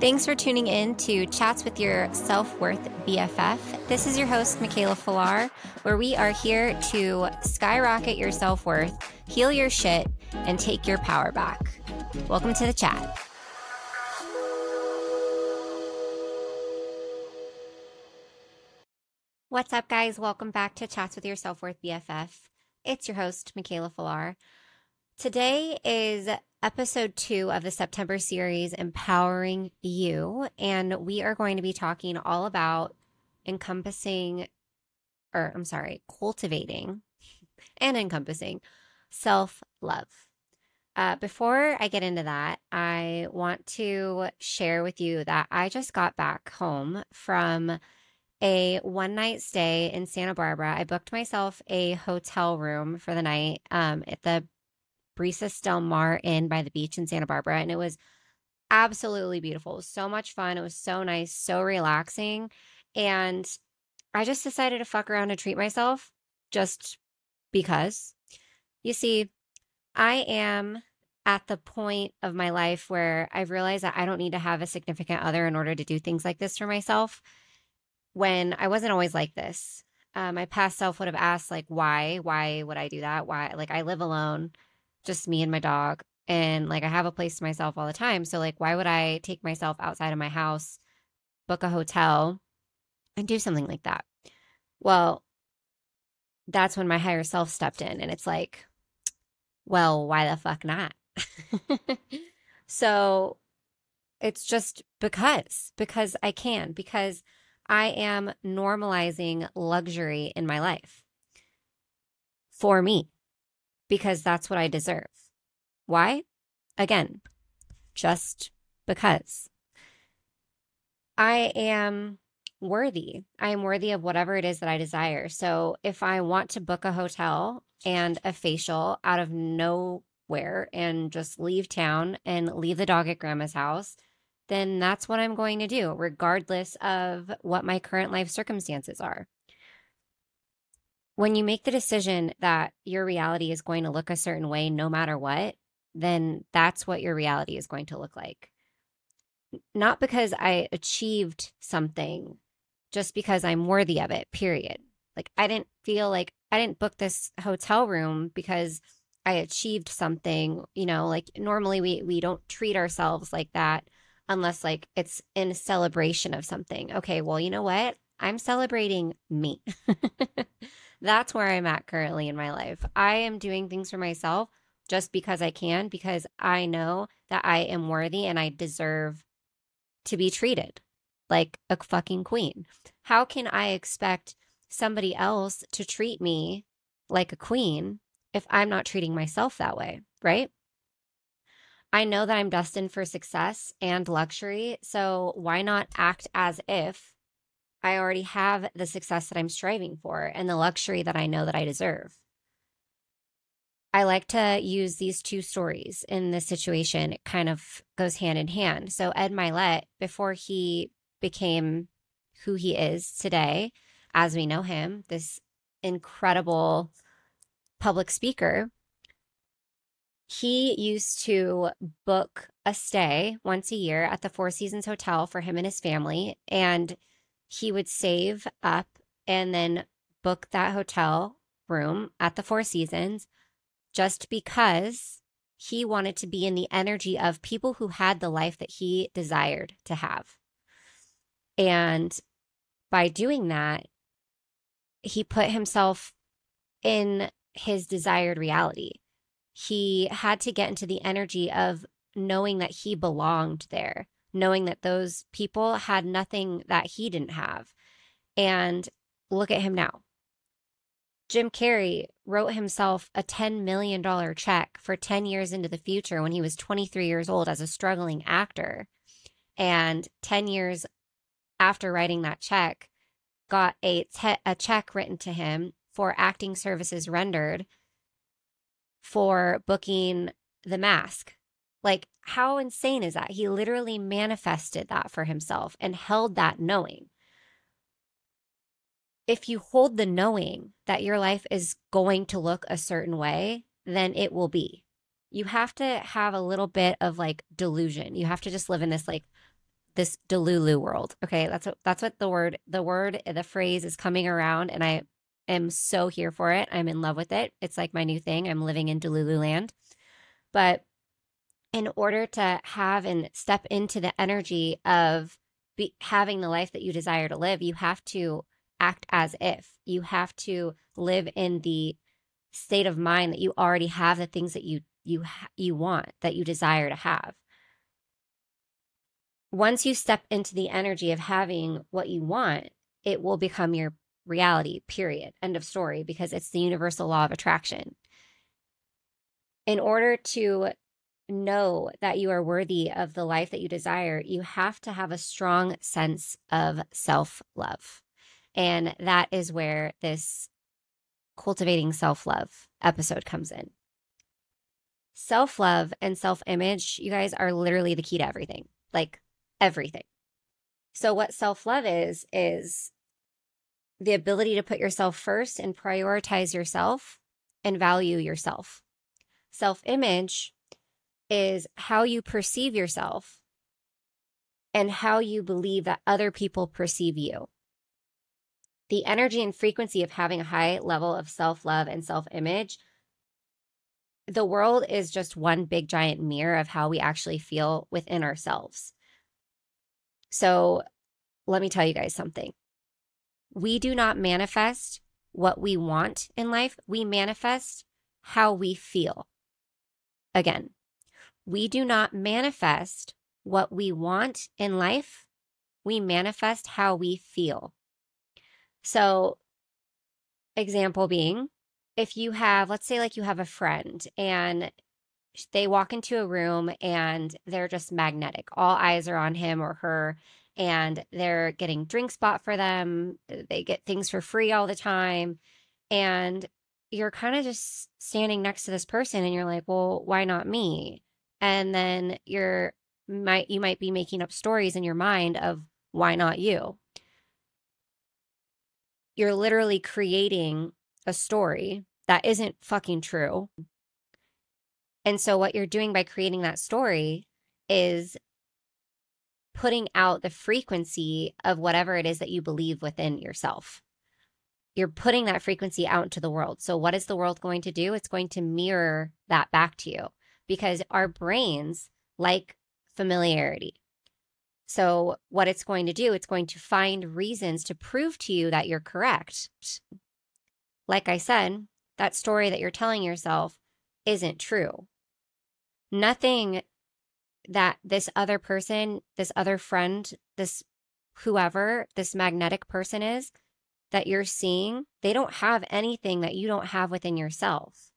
Thanks for tuning in to Chats with Your Self Worth BFF. This is your host, Mikaela Filar, where we are here to skyrocket your self worth, heal your shit, and take your power back. Welcome to the chat. What's up, guys? Welcome back to Chats with Your Self Worth BFF. It's your host, Mikaela Filar. Today is episode two of the September series, Empowering You. And we are going to be talking all about encompassing, or I'm sorry, cultivating and encompassing self love. Uh, before I get into that, I want to share with you that I just got back home from a one night stay in Santa Barbara. I booked myself a hotel room for the night um, at the Brisas Del Mar Inn by the beach in Santa Barbara. And it was absolutely beautiful. It was so much fun. It was so nice, so relaxing. And I just decided to fuck around and treat myself just because. You see, I am at the point of my life where I've realized that I don't need to have a significant other in order to do things like this for myself. When I wasn't always like this, uh, my past self would have asked, like, why? Why would I do that? Why? Like, I live alone just me and my dog. And like I have a place to myself all the time. So like why would I take myself outside of my house, book a hotel, and do something like that? Well, that's when my higher self stepped in and it's like, well, why the fuck not? so it's just because, because I can, because I am normalizing luxury in my life for me because that's what I deserve. Why? Again, just because. I am worthy. I am worthy of whatever it is that I desire. So if I want to book a hotel and a facial out of nowhere and just leave town and leave the dog at grandma's house, then that's what I'm going to do, regardless of what my current life circumstances are when you make the decision that your reality is going to look a certain way no matter what, then that's what your reality is going to look like. Not because I achieved something, just because I'm worthy of it, period. Like, I didn't feel like I didn't book this hotel room because I achieved something, you know, like normally we we don't treat ourselves like that unless like it's in celebration of something. Okay, well, you know what? I'm celebrating me. That's where I'm at currently in my life. I am doing things for myself just because I can, because I know that I am worthy and I deserve to be treated like a fucking queen. How can I expect somebody else to treat me like a queen if I'm not treating myself that way, right? I know that I'm destined for success and luxury. So why not act as if I already have the success that I'm striving for and the luxury that I know that I deserve. I like to use these two stories in this situation. It kind of goes hand in hand. So, Ed Mylett, before he became who he is today, as we know him, this incredible public speaker, he used to book a stay once a year at the Four Seasons Hotel for him and his family. And he would save up and then book that hotel room at the Four Seasons just because he wanted to be in the energy of people who had the life that he desired to have. And by doing that, he put himself in his desired reality. He had to get into the energy of knowing that he belonged there, knowing that those people had nothing that he didn't have. And look at him now. Jim Carrey wrote himself a $10 million check for 10 years into the future when he was 23 years old as a struggling actor. And 10 years after writing that check, got a, te- a check written to him for acting services rendered for booking The Mask like, how insane is that? He literally manifested that for himself and held that knowing. If you hold the knowing that your life is going to look a certain way, then it will be. You have to have a little bit of like delusion. You have to just live in this like this delulu world. Okay, that's what that's what the word the word the phrase is coming around and I am so here for it. I'm in love with it. It's like my new thing. I'm living in delulu land. But in order to have and step into the energy of be, having the life that you desire to live, you have to act as if. You have to live in the state of mind that you already have the things that you you you want that you desire to have once you step into the energy of having what you want, it will become your reality, period. End of story, because it's the universal law of attraction. In order to know that you are worthy of the life that you desire, you have to have a strong sense of self love. And that is where this cultivating self love episode comes in. Self love and self image, you guys are literally the key to everything. Like, everything. So, what self love is, is the ability to put yourself first and prioritize yourself and value yourself. Self image is how you perceive yourself and how you believe that other people perceive you. The energy and frequency of having a high level of self love and self image, the world is just one big giant mirror of how we actually feel within ourselves. So let me tell you guys something. We do not manifest what we want in life, we manifest how we feel. Again, we do not manifest what we want in life, we manifest how we feel. So, example being, if you have, let's say, like you have a friend and they walk into a room and they're just magnetic. All eyes are on him or her and they're getting drinks bought for them. They get things for free all the time. And you're kind of just standing next to this person and you're like, "Well, why not me?" And then you're might you might be making up stories in your mind of why not you. You're literally creating a story that isn't fucking true and so, what you're doing by creating that story is putting out the frequency of whatever it is that you believe within yourself. You're putting that frequency out into the world. So, what is the world going to do? It's going to mirror that back to you because our brains like familiarity. So, what it's going to do, it's going to find reasons to prove to you that you're correct. Like I said, that story that you're telling yourself isn't true nothing that this other person, this other friend, this whoever this magnetic person is that you're seeing, they don't have anything that you don't have within yourself.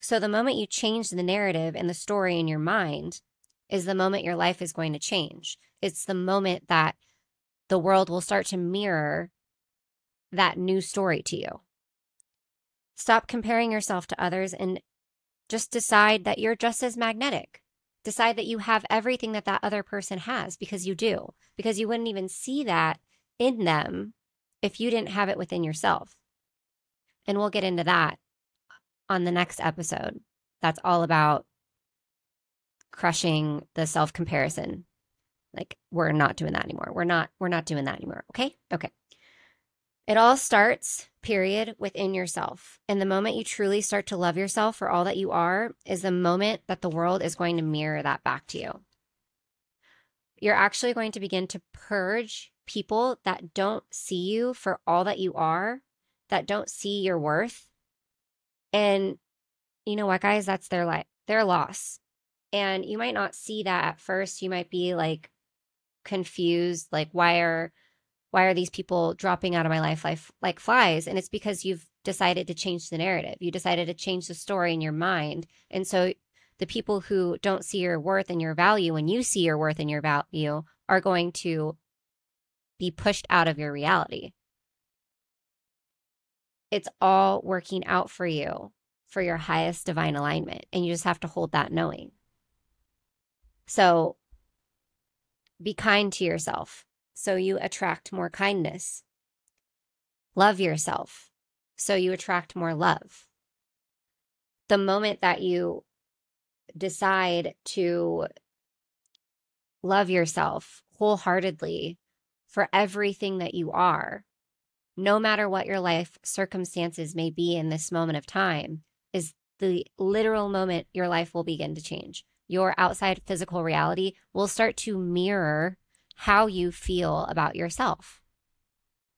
So the moment you change the narrative and the story in your mind is the moment your life is going to change. It's the moment that the world will start to mirror that new story to you. Stop comparing yourself to others and just decide that you're just as magnetic. Decide that you have everything that that other person has because you do, because you wouldn't even see that in them if you didn't have it within yourself. And we'll get into that on the next episode. That's all about crushing the self comparison. Like we're not doing that anymore. We're not we're not doing that anymore. Okay? Okay. It all starts, period, within yourself. And the moment you truly start to love yourself for all that you are is the moment that the world is going to mirror that back to you. You're actually going to begin to purge people that don't see you for all that you are, that don't see your worth. And you know what, guys? That's their life, their loss. And you might not see that at first. You might be like confused, like, why are why are these people dropping out of my life like, like flies? And it's because you've decided to change the narrative. You decided to change the story in your mind. And so the people who don't see your worth and your value when you see your worth and your value are going to be pushed out of your reality. It's all working out for you for your highest divine alignment. And you just have to hold that knowing. So be kind to yourself so you attract more kindness. Love yourself, so you attract more love. The moment that you decide to love yourself, wholeheartedly for everything that you are, no matter what your life circumstances may be in this moment of time, is the literal moment your life will begin to change. Your outside physical reality will start to mirror how you feel about yourself.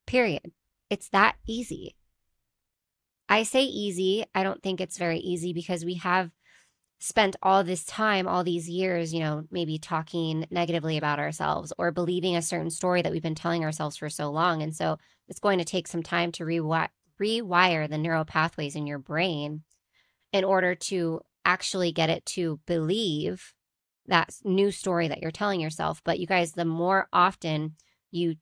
Period. It's that easy. I say easy. I don't think it's very easy because we have spent all this time, all these years, you know, maybe talking negatively about ourselves or believing a certain story that we've been telling ourselves for so long. And so it's going to take some time to rewi- rewire the neural pathways in your brain in order to actually get it to believe that new story that you're telling yourself. But you guys, the more often you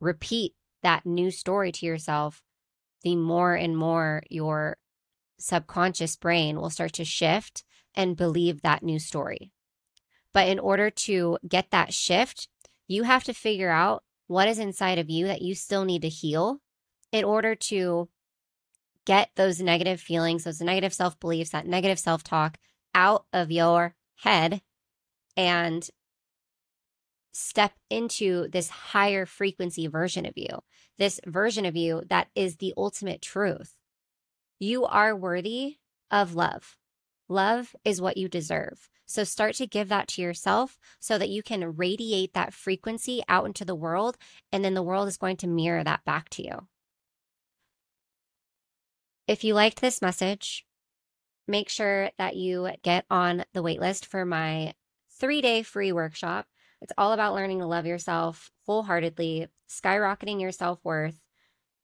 repeat that new story to yourself, the more and more your subconscious brain will start to shift and believe that new story. But in order to get that shift, you have to figure out what is inside of you that you still need to heal in order to get those negative feelings, those negative self beliefs, that negative self talk out of your head and step into this higher frequency version of you, this version of you that is the ultimate truth. You are worthy of love. Love is what you deserve. So start to give that to yourself so that you can radiate that frequency out into the world. And then the world is going to mirror that back to you. If you liked this message, make sure that you get on the waitlist for my three day free workshop. It's all about learning to love yourself wholeheartedly, skyrocketing your self worth,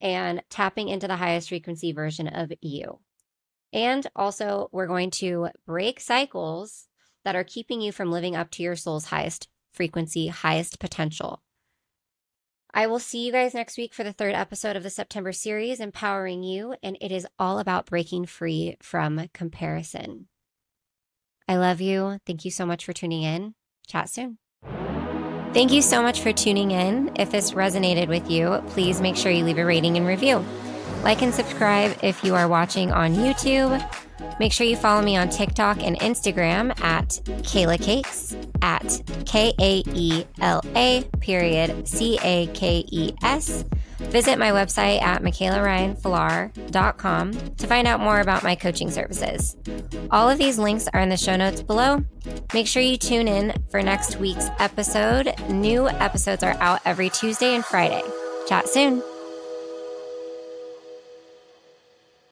and tapping into the highest frequency version of you. And also, we're going to break cycles that are keeping you from living up to your soul's highest frequency, highest potential. I will see you guys next week for the third episode of the September series, Empowering You, and it is all about breaking free from comparison. I love you. Thank you so much for tuning in. Chat soon. Thank you so much for tuning in. If this resonated with you, please make sure you leave a rating and review. Like and subscribe if you are watching on YouTube. Make sure you follow me on TikTok and Instagram at Kayla Cakes at K A E L A period C A K E S. Visit my website at mikaelaryanfilar.com to find out more about my coaching services. All of these links are in the show notes below. Make sure you tune in for next week's episode. New episodes are out every Tuesday and Friday. Chat soon.